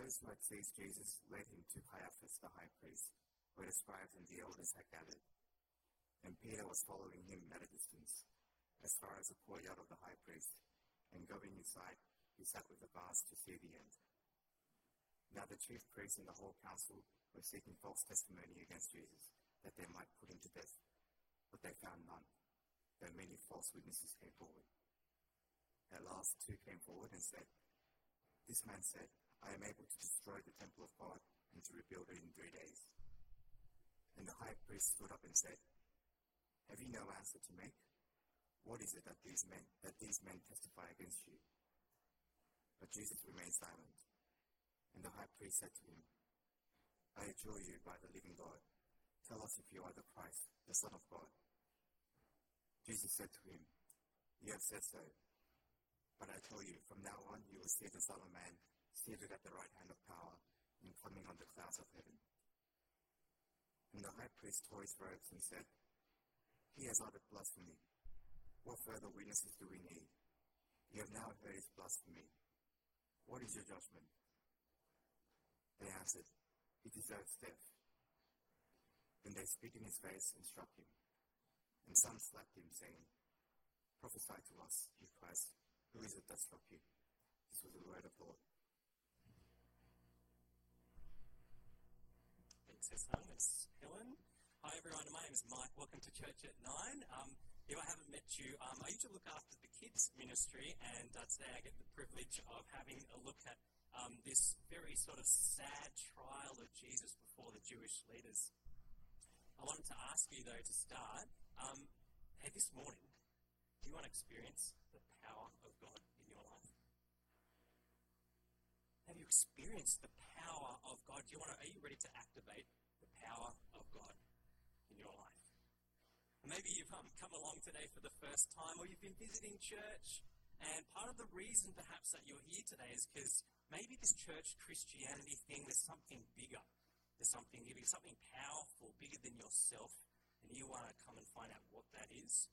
those who had seized Jesus led him to Caiaphas the high priest, where the scribes and the elders had gathered. And Peter was following him at a distance, as far as the courtyard of the high priest, and going inside, he sat with the guards to see the end. Now the chief priests and the whole council were seeking false testimony against Jesus, that they might put him to death. But they found none, though many false witnesses came forward. At last, two came forward and said, This man said, I am able to destroy the temple of God and to rebuild it in three days. And the high priest stood up and said, Have you no answer to make? What is it that these men that these men testify against you? But Jesus remained silent. And the high priest said to him, I adjure you by the living God, tell us if you are the Christ, the Son of God. Jesus said to him, You have said so. But I tell you, from now on you will see the Son of Man seated at the right hand of power and coming on the clouds of heaven. And the high priest tore his robes and said, He has uttered blasphemy. What further witnesses do we need? You have now heard his blasphemy. What is your judgment? They answered, He deserves death. Then they spit in his face and struck him. And some slapped him, saying, Prophesy to us, you Christ. Who is it that struck you? This was the word of the Lord. Helen. Hi, everyone. My name is Mike. Welcome to Church at Nine. Um, if I haven't met you, um, I usually look after the kids' ministry, and uh, today I get the privilege of having a look at um, this very sort of sad trial of Jesus before the Jewish leaders. I wanted to ask you, though, to start, um, hey, this morning, do you want to experience the power of God in your life? Have you experienced the power of God? Do you want to, are you ready to activate the power of God in your life? Maybe you've um, come along today for the first time, or you've been visiting church, and part of the reason perhaps that you're here today is because maybe this church Christianity thing, there's something bigger. There's something bigger, something powerful, bigger than yourself, and you want to come and find out what that is.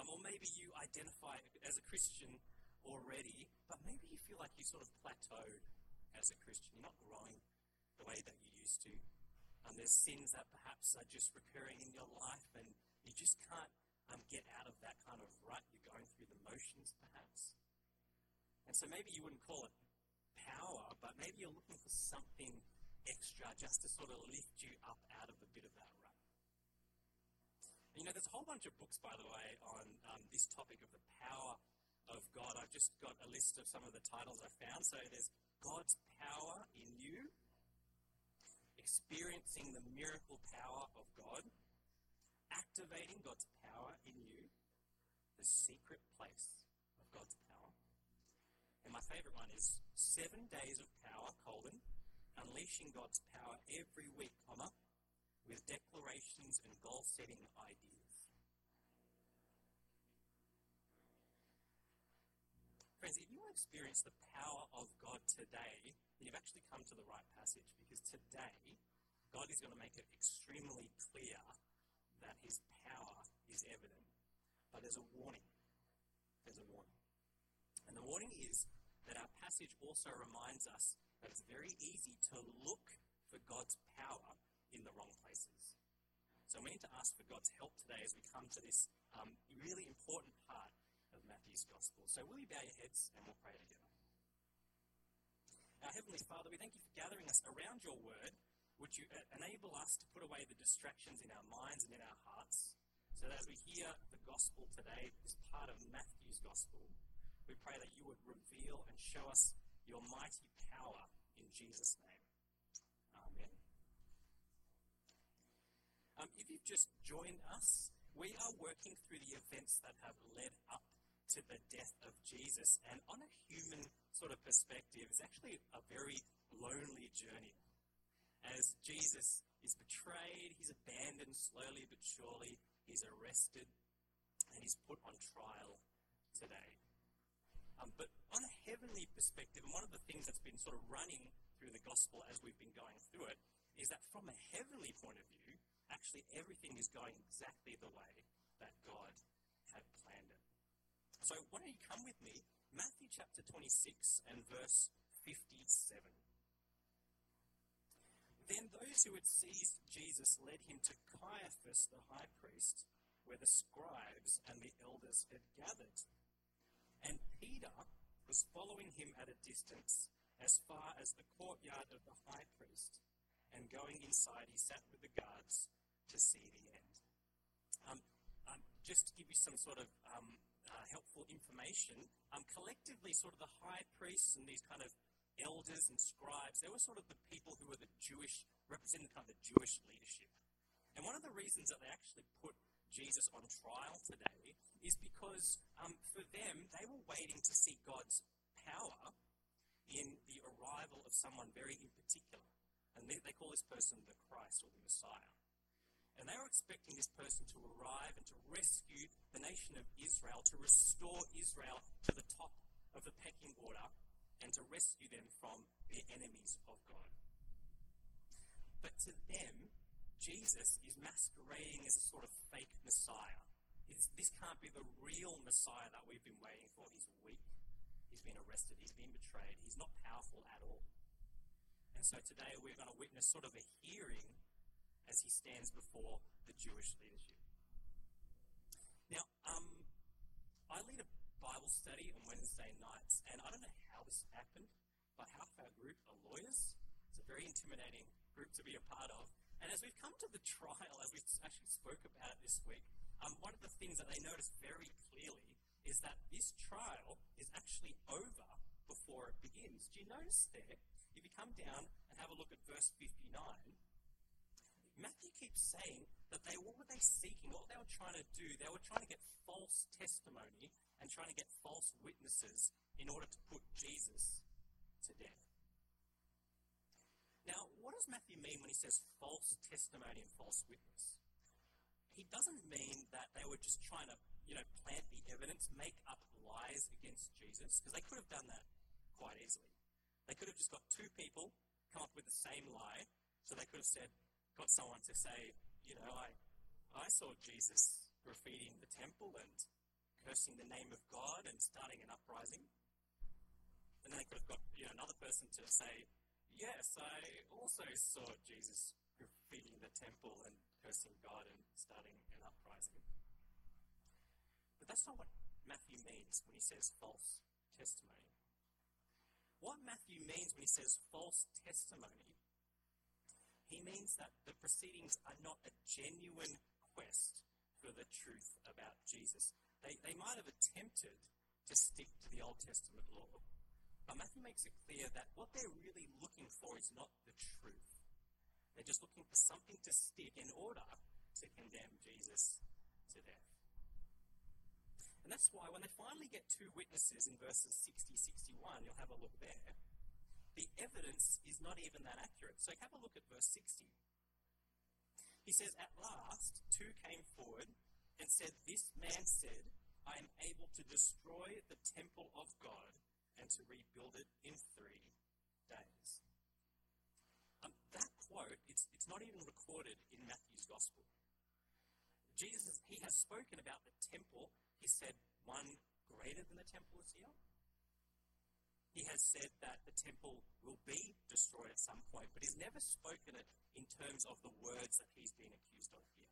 Um, or maybe you identify as a Christian already, but maybe you feel like you sort of plateaued as a Christian. You're not growing the way that you used to. Um, there's sins that perhaps are just recurring in your life, and you just can't um, get out of that kind of rut. You're going through the motions, perhaps. And so maybe you wouldn't call it power, but maybe you're looking for something extra just to sort of lift you up out of a bit of that rut. And, you know, there's a whole bunch of books, by the way, on um, this topic of the power of God. I've just got a list of some of the titles I found. So there's God's Power in You, Experiencing the Miracle Power of God, Activating God's Power in You, The Secret Place of God's Power. And my favorite one is Seven Days of Power, colon, Unleashing God's Power every week, comma, with declarations and goal setting ideas. Friends, if you want to experience the power of God today, then you've actually come to the right passage because today God is going to make it extremely clear that his power is evident. But there's a warning. There's a warning. And the warning is that our passage also reminds us that it's very easy to look for God's power in the wrong places. So we need to ask for God's help today as we come to this um, really important part of Matthew's Gospel. So will you bow your heads and we'll pray together. Our Heavenly Father, we thank you for gathering us around your word. Would you uh, enable us to put away the distractions in our minds and in our hearts so that as we hear the gospel today, this part of Matthew's gospel, we pray that you would reveal and show us your mighty power in Jesus' name. Um, if you've just joined us, we are working through the events that have led up to the death of Jesus. And on a human sort of perspective, it's actually a very lonely journey. As Jesus is betrayed, he's abandoned slowly but surely, he's arrested, and he's put on trial today. Um, but on a heavenly perspective, and one of the things that's been sort of running through the gospel as we've been going through it, is that from a heavenly point of view, actually everything is going exactly the way that God had planned it. So why don't you come with me? Matthew chapter 26 and verse 57. Then those who had seized Jesus led him to Caiaphas the high priest, where the scribes and the elders had gathered. And Peter was following him at a distance, as far as the courtyard of the high priest. And going inside, he sat with the guards to see the end. Um, um, just to give you some sort of um, uh, helpful information, um, collectively, sort of the high priests and these kind of elders and scribes, they were sort of the people who were the Jewish, representing kind of the Jewish leadership. And one of the reasons that they actually put Jesus on trial today is because um, for them, they were waiting to see God's power in the arrival of someone very in particular. And they, they call this person the Christ or the Messiah. And they were expecting this person to arrive and to rescue the nation of Israel, to restore Israel to the top of the pecking order, and to rescue them from the enemies of God. But to them, Jesus is masquerading as a sort of fake Messiah. It's, this can't be the real Messiah that we've been waiting for. He's weak. He's been arrested. He's been betrayed. He's not powerful at all. And so today we're going to witness sort of a hearing as he stands before the Jewish leadership. Now, um, I lead a Bible study on Wednesday nights, and I don't know how this happened, but half our group are lawyers. It's a very intimidating group to be a part of. And as we've come to the trial, as we actually spoke about it this week, um, one of the things that they noticed very clearly is that this trial is actually over before it begins. Do you notice there? If you come down and have a look at verse 59, Matthew keeps saying that they what were they seeking? What they were trying to do? They were trying to get false testimony and trying to get false witnesses in order to put Jesus to death. Now, what does Matthew mean when he says false testimony and false witness? He doesn't mean that they were just trying to, you know, plant the evidence, make up lies against Jesus, because they could have done that quite easily. They could have just got two people come up with the same lie, so they could have said, got someone to say, you know, I, I saw Jesus graffitiing the temple and cursing the name of God and starting an uprising. And then they could have got you know, another person to say, yes, I also saw Jesus graffitiing the temple and cursing God and starting an uprising. But that's not what Matthew means when he says false testimony. What Matthew means when he says false testimony he means that the proceedings are not a genuine quest for the truth about Jesus. They, they might have attempted to stick to the Old Testament law, but Matthew makes it clear that what they're really looking for is not the truth. They're just looking for something to stick in order to condemn Jesus to death. And that's why when they finally get two witnesses in verses 60 61, you'll have a look there the evidence is not even that accurate. So have a look at verse 60. He says, At last, two came forward and said, This man said, I am able to destroy the temple of God and to rebuild it in three days. Um, that quote, it's, it's not even recorded in Matthew's gospel. Jesus, he has spoken about the temple. He said, one greater than the temple is here, he has said that the temple will be destroyed at some point, but he's never spoken it in terms of the words that he's been accused of here.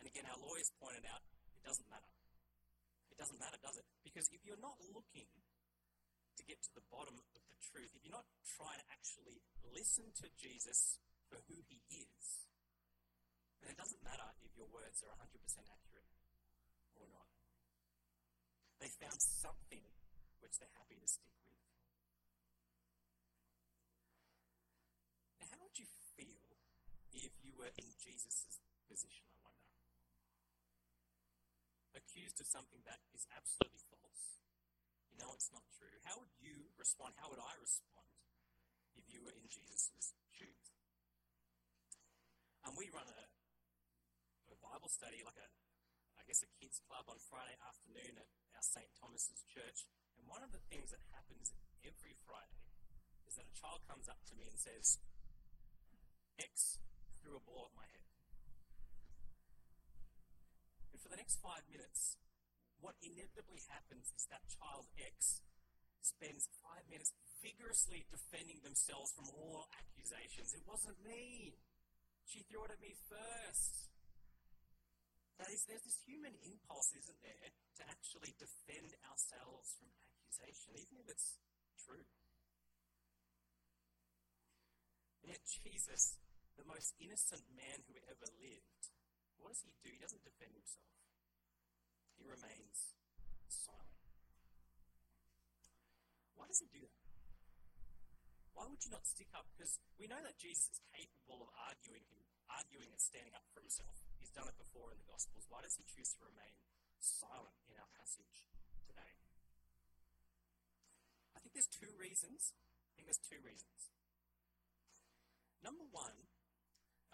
And again, our lawyers pointed out it doesn't matter. It doesn't matter, does it? Because if you're not looking to get to the bottom of the truth, if you're not trying to actually listen to Jesus for who he is, then it doesn't matter if your words are 100% accurate or not. They found something which they're happy to stick with. Now, how would you feel if you were in Jesus' position, I wonder? Accused of something that is absolutely false. You know it's not true. How would you respond? How would I respond if you were in Jesus' shoes? And we run a, a Bible study, like a, I guess, a kids' club on Friday afternoon at our St. Thomas's Church. One of the things that happens every Friday is that a child comes up to me and says, X threw a ball at my head. And for the next five minutes, what inevitably happens is that child X spends five minutes vigorously defending themselves from all accusations. It wasn't me. She threw it at me first. That is, there's this human impulse, isn't there, to actually defend ourselves from accusation, even if it's true. And yet, Jesus, the most innocent man who ever lived, what does he do? He doesn't defend himself, he remains silent. Why does he do that? Why would you not stick up? Because we know that Jesus is capable of arguing him, arguing and standing up for himself. He's done it before in the Gospels. Why does he choose to remain silent in our passage today? I think there's two reasons. I think there's two reasons. Number one,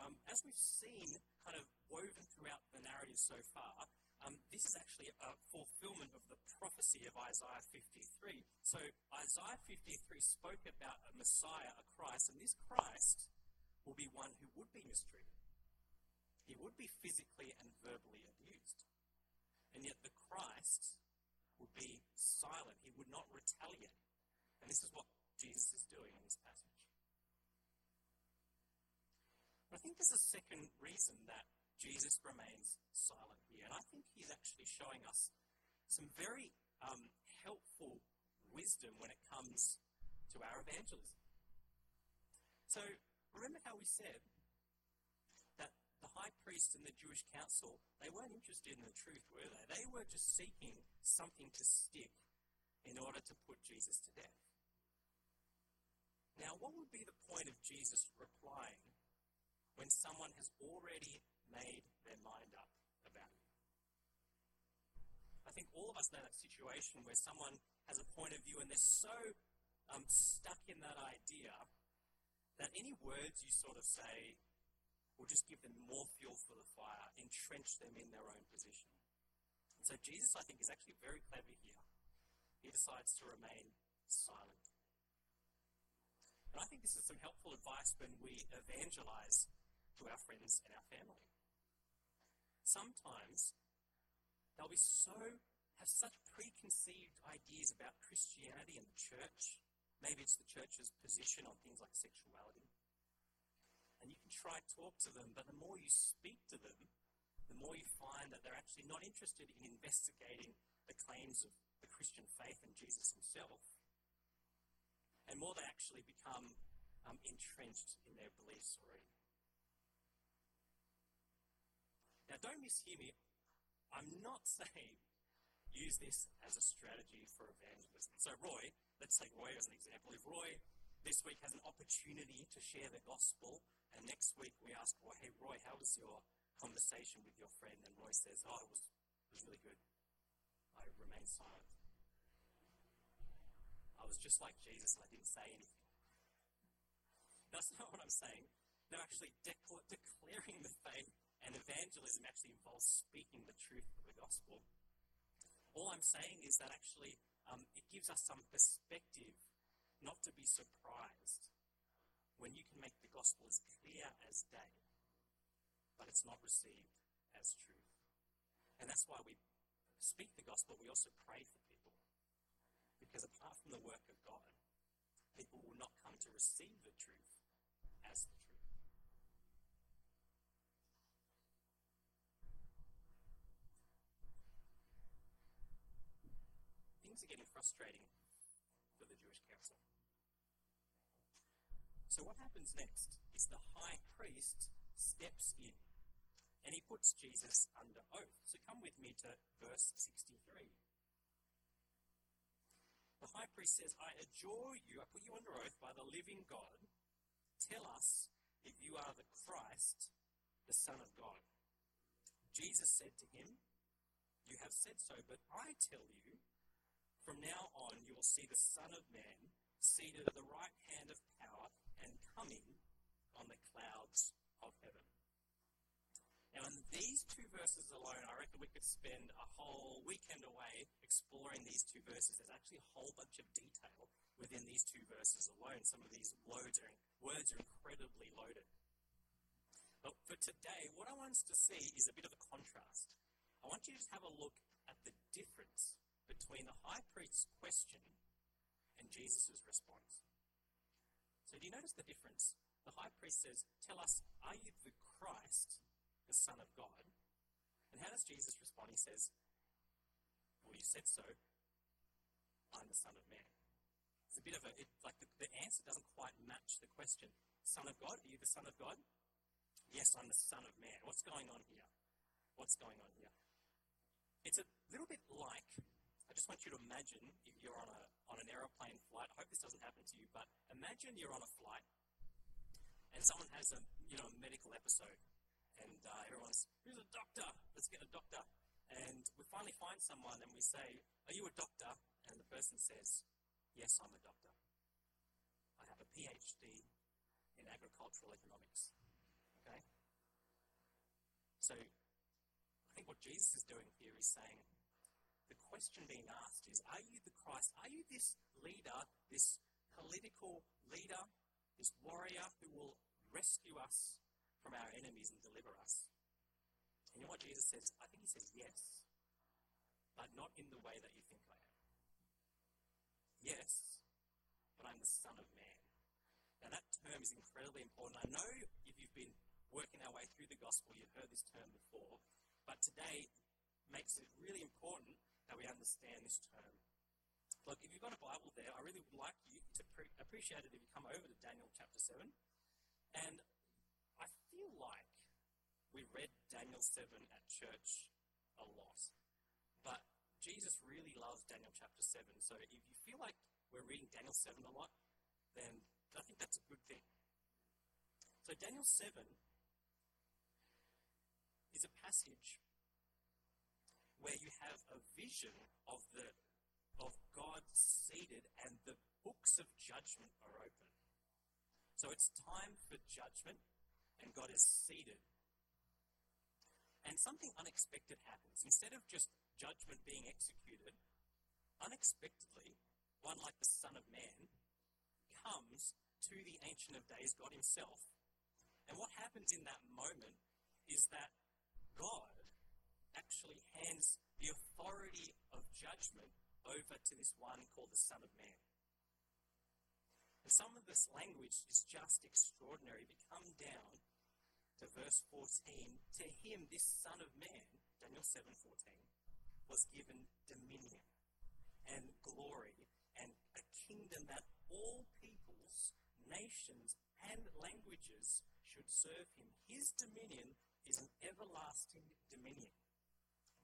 um, as we've seen kind of woven throughout the narrative so far, um, this is actually a fulfillment of the prophecy of Isaiah 53. So Isaiah 53 spoke about a Messiah, a Christ, and this Christ will be one who would be mistreated. He would be physically and verbally abused. And yet the Christ would be silent. He would not retaliate. And this is what Jesus is doing in this passage. But I think there's a second reason that Jesus remains silent here. And I think he's actually showing us some very um, helpful wisdom when it comes to our evangelism. So, remember how we said that the high priest and the Jewish council, they weren't interested in the truth, were they? They were just seeking something to stick in order to put Jesus to death. Now, what would be the point of Jesus replying when someone has already made their mind up about it. I think all of us know that situation where someone has a point of view and they're so um, stuck in that idea that any words you sort of say will just give them more fuel for the fire, entrench them in their own position. And so Jesus, I think, is actually very clever here. He decides to remain silent. And I think this is some helpful advice when we evangelize to our friends and our family sometimes they'll be so, have such preconceived ideas about Christianity and the church. Maybe it's the church's position on things like sexuality. And you can try to talk to them, but the more you speak to them, the more you find that they're actually not interested in investigating the claims of the Christian faith and Jesus himself. And more they actually become um, entrenched in their beliefs already. Now, don't mishear me. I'm not saying use this as a strategy for evangelism. So, Roy, let's take Roy as an example. If Roy this week has an opportunity to share the gospel, and next week we ask Roy, hey, Roy, how was your conversation with your friend? And Roy says, oh, it was, it was really good. I remained silent. I was just like Jesus, I didn't say anything. That's not what I'm saying. No, actually decla- declaring the faith and evangelism actually involves speaking the truth of the gospel. All I'm saying is that actually um, it gives us some perspective not to be surprised when you can make the gospel as clear as day, but it's not received as truth. And that's why we speak the gospel, we also pray for. Because apart from the work of God, people will not come to receive the truth as the truth. things are getting frustrating for the Jewish council. So, what happens next is the high priest steps in and he puts Jesus under oath. So, come with me to verse 63. The high priest says, I adjure you, I put you under oath by the living God. Tell us if you are the Christ, the Son of God. Jesus said to him, You have said so, but I tell you, from now on, you will see the Son of Man seated at the right hand of power and coming on the clouds of heaven. Now, in these two verses alone, I reckon we could spend a whole weekend away exploring these two verses. There's actually a whole bunch of detail within these two verses alone. Some of these loads are, words are incredibly loaded. But for today, what I want us to see is a bit of a contrast. I want you to just have a look at the difference between the high priest's question and Jesus' response. So, do you notice the difference? The high priest says, Tell us, are you the Christ, the Son of God? And how does Jesus respond? He says, Well, you said so. I'm the Son of Man. It's a bit of a, it, like the, the answer doesn't quite match the question. Son of God? Are you the Son of God? Yes, I'm the Son of Man. What's going on here? What's going on here? It's a little bit like, I just want you to imagine if you're on, a, on an aeroplane flight. I hope this doesn't happen to you, but imagine you're on a flight and someone has a you know medical episode, and uh, everyone's who's a doctor? Let's get a doctor. And we finally find someone, and we say, "Are you a doctor?" And the person says, "Yes, I'm a doctor. I have a PhD in agricultural economics." Okay. So I think what Jesus is doing here is saying, the question being asked is, are you the Christ? Are you this leader, this political leader, this warrior who will rescue us from our enemies and deliver us? And you know what Jesus says? I think he says yes, but not in the way that you think I am. Yes, but I'm the Son of Man. Now that term is incredibly important. I know if you've been working our way through the gospel, you've heard this term before, but today makes it really important that we understand this term. Look, if you've got a Bible there, I really would like you to pre- appreciate it if you come over to Daniel chapter 7. And I feel like we read Daniel 7 at church a lot. But Jesus really loves Daniel chapter 7. So if you feel like we're reading Daniel 7 a lot, then I think that's a good thing. So Daniel 7 is a passage where you have a vision of the of God seated and the books of judgment are open. So it's time for judgment and God is seated. And something unexpected happens. Instead of just judgment being executed, unexpectedly, one like the Son of Man comes to the Ancient of Days, God Himself. And what happens in that moment is that God actually hands the authority of judgment over to this one called the Son of Man. And some of this language is just extraordinary. You come down to verse 14, to him, this Son of Man, Daniel 7:14, was given dominion and glory and a kingdom that all peoples, nations, and languages should serve him. His dominion is an everlasting dominion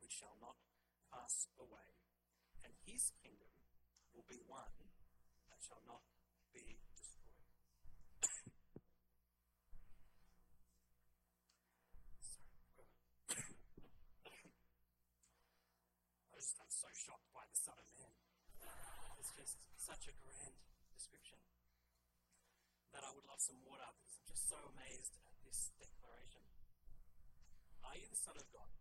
which shall not pass away, and his kingdom will be one that shall not be destroyed. I'm so shocked by the Son of Man. It's just such a grand description that I would love some water because I'm just so amazed at this declaration. Are you the Son of God?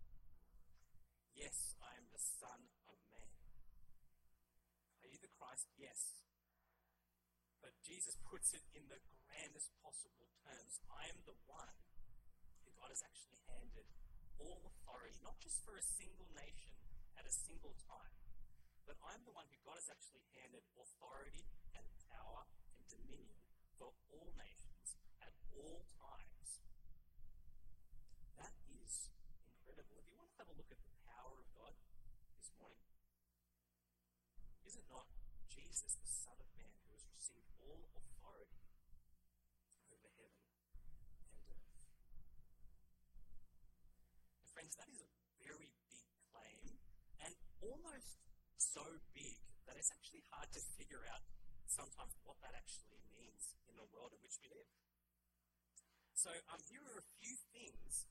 Yes, I am the Son of Man. Are you the Christ? Yes. But Jesus puts it in the grandest possible terms. I am the one who God has actually handed all authority, not just for a single nation at a single time, but I'm the one who God has actually handed authority and power and dominion for all nations at all times. That is incredible. If you want to have a look at the power of God this morning, is it not Jesus, the Son of Man, who has received all authority over heaven and earth? And friends, that is a very big claim and almost so big that it's actually hard to figure out sometimes what that actually means in the world in which we live. So um, here are a few things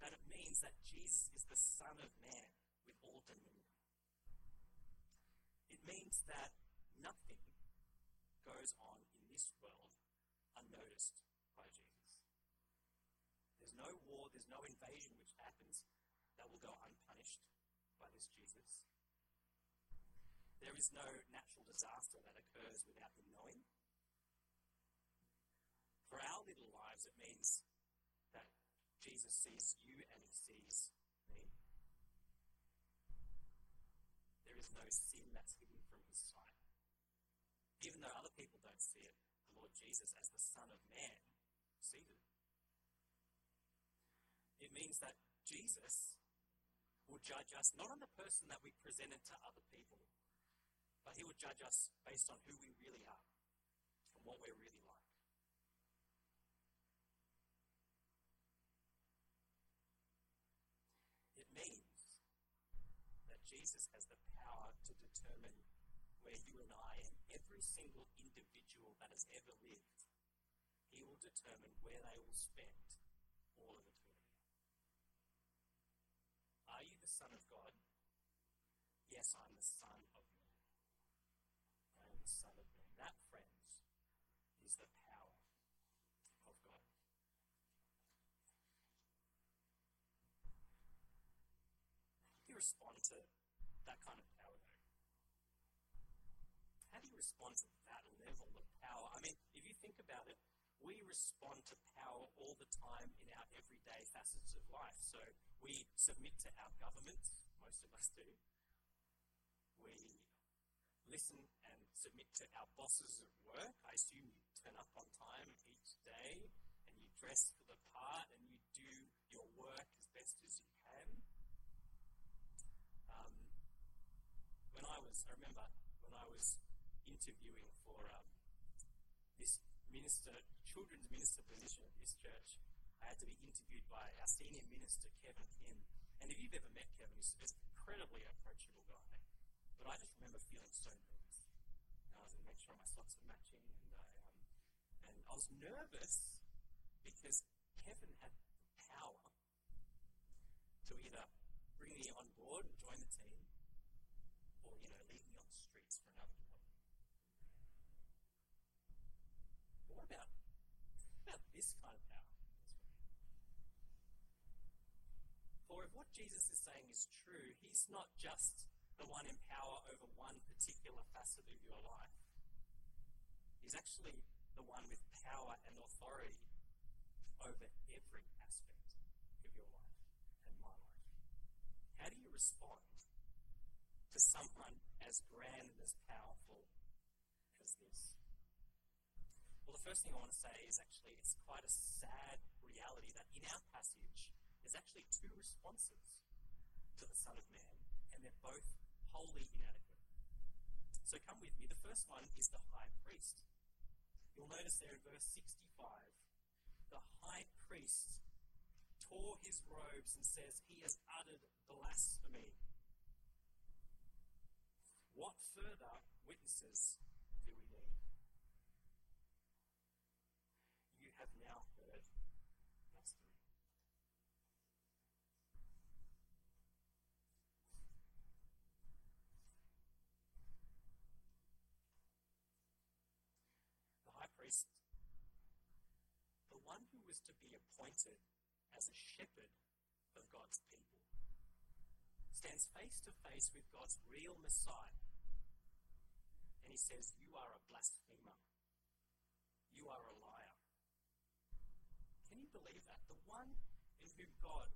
that it means that Jesus is the Son of Man with all dominion. It means that nothing goes on in this world unnoticed by Jesus. There's no war, there's no invasion which happens that will go unpunished by this Jesus. There is no natural disaster that occurs without him knowing. For our little lives, it means that Jesus sees you and he sees me. There is no sin that's hidden from his sight. Even though other people don't see it, the Lord Jesus, as the Son of Man, sees it. It means that Jesus will judge us not on the person that we presented to other people, but he will judge us based on who we really are and what we're really like. It means that Jesus has the power to determine where you and I and every single individual that has ever lived, he will determine where they will spend all of eternity. Are you the Son of God? Yes, I'm the Son of Man. I am the Son of Man. That, friends, is the power of God. How do respond to that kind of power? How do you respond to that level of power? I mean, if you think about it, we respond to power all the time in our everyday facets of life. So we submit to our government, most of us do. We listen and submit to our bosses at work. I assume you turn up on time each day and you dress for the part and you do your work as best as you can. Um, when I was, I remember when I was interviewing for um, this minister, children's minister position at this church, I had to be interviewed by our senior minister, Kevin Kim. And if you've ever met Kevin, he's an incredibly approachable guy. But I just remember feeling so nervous. And I was going to make sure my socks were matching. And I, um, and I was nervous because Kevin had the power to either bring me on board and join the team or, you know, leave me on the streets for another job. But what about, what about this kind of power? For if what Jesus is saying is true, he's not just the one in power over one particular facet of your life. He's actually the one with power and authority over every aspect of your life and my life. How do you respond to someone as grand and as powerful as this? Well, the first thing I want to say is actually it's quite a sad reality that in our passage, there's actually two responses to the Son of Man, and they're both wholly inadequate. So come with me. The first one is the high priest. You'll notice there in verse 65, the high priest tore his robes and says, He has uttered blasphemy. What further witnesses do we need? You have now heard. The high priest, the one who was to be appointed as a shepherd of God's people, stands face to face with God's real Messiah. And he says, You are a blasphemer. You are a believe that? The one in whom God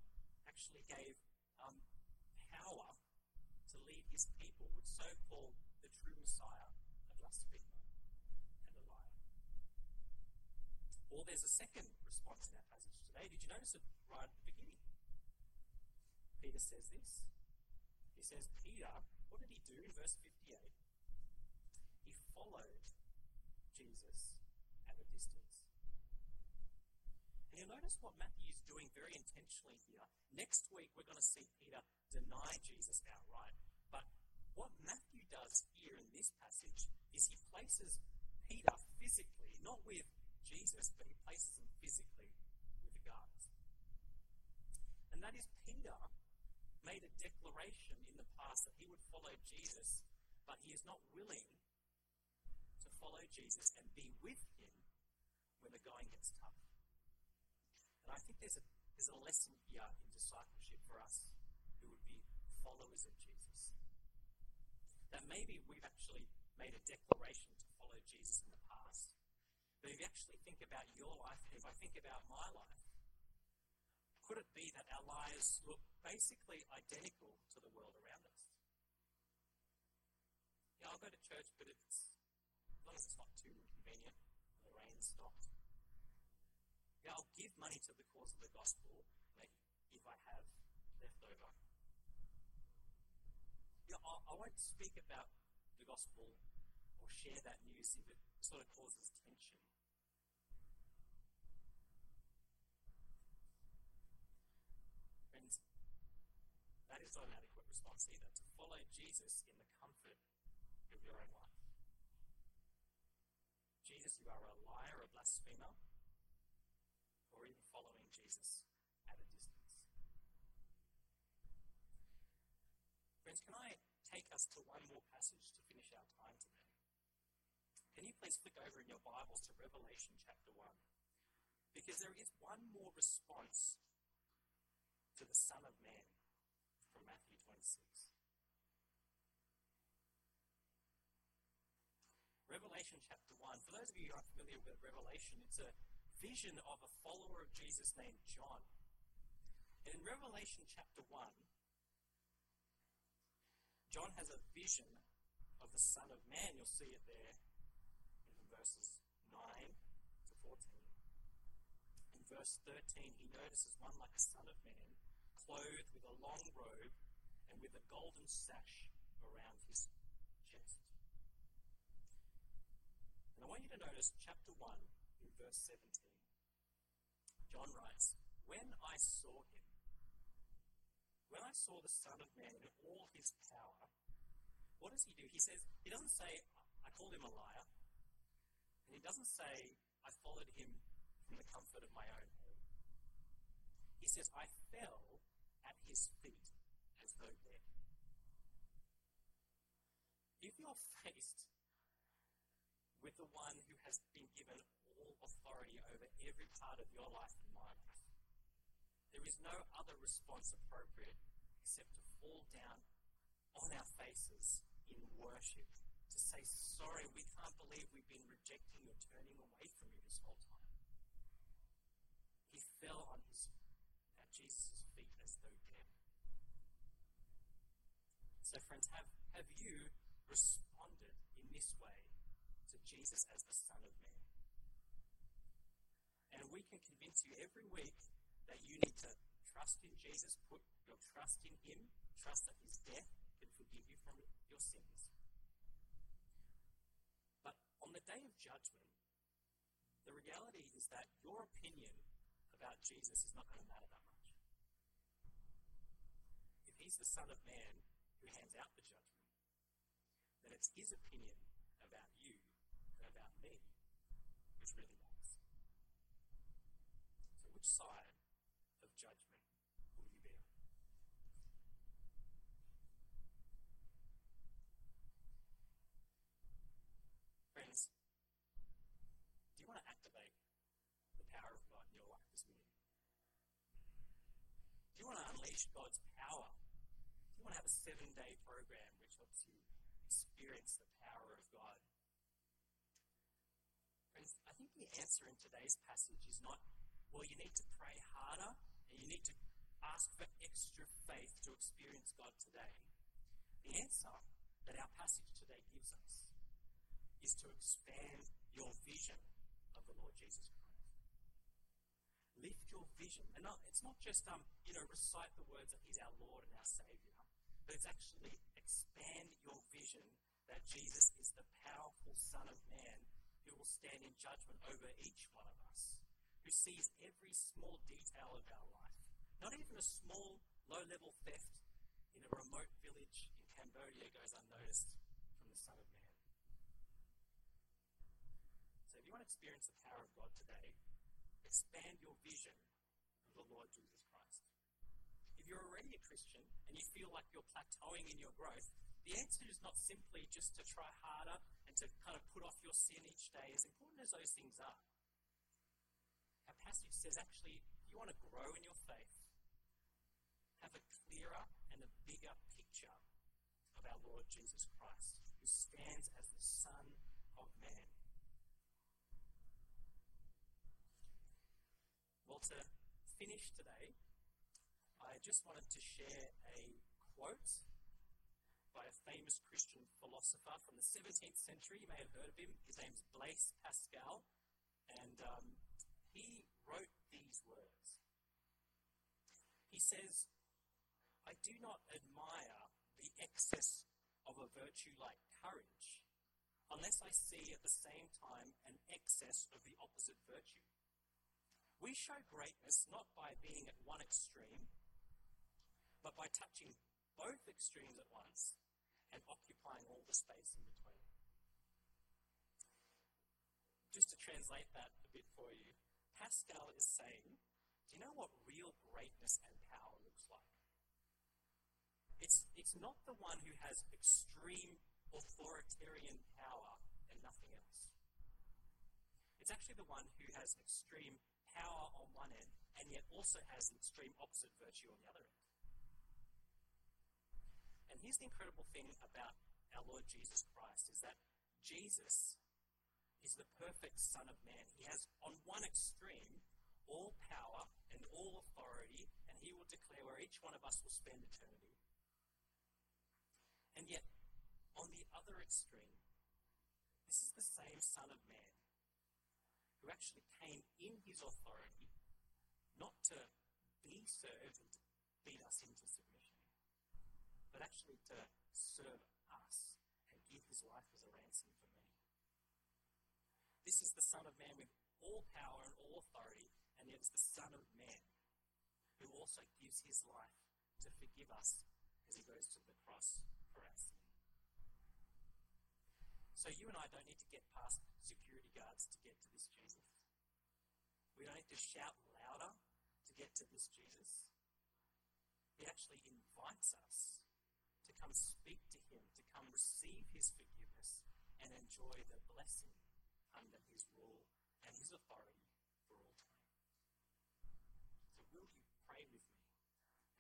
actually gave um, power to lead his people would so call the true Messiah a blasphemer and a liar. Or there's a second response in our passage today. Did you notice it right at the beginning? Peter says this. He says, Peter, what did he do in verse 58? He followed Jesus at a distance. And you'll notice what Matthew is doing very intentionally here. Next week, we're going to see Peter deny Jesus outright. But what Matthew does here in this passage is he places Peter physically, not with Jesus, but he places him physically with the guards. And that is Peter made a declaration in the past that he would follow Jesus, but he is not willing to follow Jesus and be with him when the going gets tough. And I think there's a, there's a lesson here in discipleship for us who would be followers of Jesus. That maybe we've actually made a declaration to follow Jesus in the past. But if you actually think about your life, and if I think about my life, could it be that our lives look basically identical to the world around us? yeah, I'll go to church, but it's as long as it's not too stopped. Yeah, I'll give money to the cause of the gospel like, if I have left over. Yeah, I, I won't speak about the gospel or share that news if it sort of causes tension. Friends, that is not an adequate response either. To follow Jesus in the comfort of your own life. Jesus, you are a liar, a blasphemer, or even following Jesus at a distance. Friends, can I take us to one more passage to finish our time today? Can you please flick over in your Bibles to Revelation chapter 1? Because there is one more response to the Son of Man from Matthew 26. Revelation chapter 1. For those of you who aren't familiar with Revelation, it's a vision of a follower of Jesus named John. And in Revelation chapter 1, John has a vision of the Son of Man. You'll see it there in verses 9 to 14. In verse 13, he notices one like a Son of Man clothed with a long robe and with a golden sash around his chest. And I want you to notice chapter 1 in verse 17. John writes, When I saw him, when I saw the Son of Man in all his power, what does he do? He says, he doesn't say, I called him a liar. And he doesn't say, I followed him from the comfort of my own home. He says, I fell at his feet as though dead. If you're faced with the one who has been given all authority over every part of your life and life, there is no other response appropriate except to fall down on our faces in worship, to say, Sorry, we can't believe we've been rejecting or turning away from you this whole time. He fell on his at Jesus' feet as though dead. So, friends, have, have you responded in this way to Jesus as the Son of Man? And we can convince you every week that you need to trust in Jesus, put your trust in Him, trust that His death can forgive you from your sins. But on the day of judgment, the reality is that your opinion about Jesus is not going to matter that much. If He's the Son of Man who hands out the judgment, then it's His opinion about you and about me which really matters. So, which side of judgment will you be on? Friends, do you want to activate the power of God in your life this morning? Do you want to unleash God's power? You want to have a seven day program which helps you experience the power of God? Friends, I think the answer in today's passage is not, well, you need to pray harder and you need to ask for extra faith to experience God today. The answer that our passage today gives us is to expand your vision of the Lord Jesus Christ. Lift your vision. And not, it's not just, um, you know, recite the words that He's our Lord and our Savior, but it's actually expand your vision that Jesus is the powerful Son of Man who will stand in judgment over each one of us, who sees every small detail of our life. Not even a small, low level theft in a remote village in Cambodia goes unnoticed from the Son of Man. So if you want to experience the power of God today, expand your vision of the Lord Jesus Christ. If you're already a Christian and you feel like you're plateauing in your growth, the answer is not simply just to try harder and to kind of put off your sin each day, as important as those things are. Our passage says actually, if you want to grow in your faith, have a clearer and a bigger picture of our Lord Jesus Christ, who stands as the Son of Man. To finish today, I just wanted to share a quote by a famous Christian philosopher from the 17th century. You may have heard of him. His name's Blaise Pascal. And um, he wrote these words. He says, I do not admire the excess of a virtue like courage unless I see at the same time an excess of the opposite virtue. We show greatness not by being at one extreme, but by touching both extremes at once and occupying all the space in between. Just to translate that a bit for you, Pascal is saying, do you know what real greatness and power looks like? It's, it's not the one who has extreme authoritarian power and nothing else. It's actually the one who has extreme power on one end and yet also has an extreme opposite virtue on the other end. And here's the incredible thing about our Lord Jesus Christ is that Jesus is the perfect Son of Man. He has on one extreme all power and all authority, and he will declare where each one of us will spend eternity. And yet, on the other extreme, this is the same Son of Man who actually came in his authority not to be served and to beat us into submission, but actually to serve us and give his life as a ransom for me. This is the Son of Man with all power and all authority, and yet it's the Son of Man who also gives his life to forgive us as he goes to the cross for sin. So you and I don't need to get past security guards to get to this Jesus. We don't need to shout louder to get to this Jesus. He actually invites us to come speak to him, to come receive his forgiveness and enjoy the blessing under his rule and his authority for all time. So will you pray with me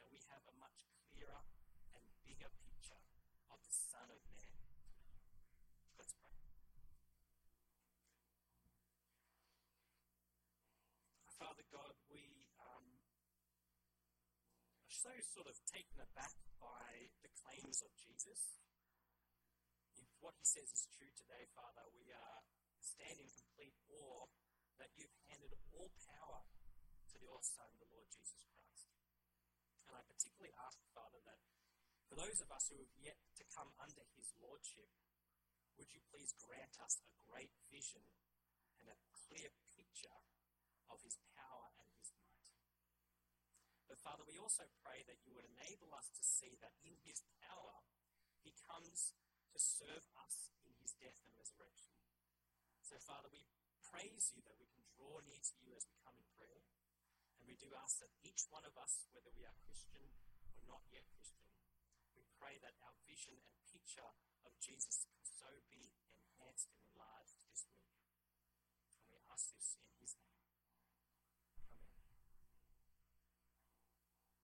that we have a much clearer and bigger picture of the Son of Man Let's pray. Father God, we um, are so sort of taken aback by the claims of Jesus. If what he says is true today, Father, we are standing in complete awe that you've handed all power to your Son, the Lord Jesus Christ. And I particularly ask, Father, that for those of us who have yet to come under his lordship, would you please grant us a great vision and a clear picture of his power and his might? But Father, we also pray that you would enable us to see that in his power, he comes to serve us in his death and resurrection. So, Father, we praise you that we can draw near to you as we come in prayer. And we do ask that each one of us, whether we are Christian or not yet Christian, we pray that our vision and picture of Jesus can so be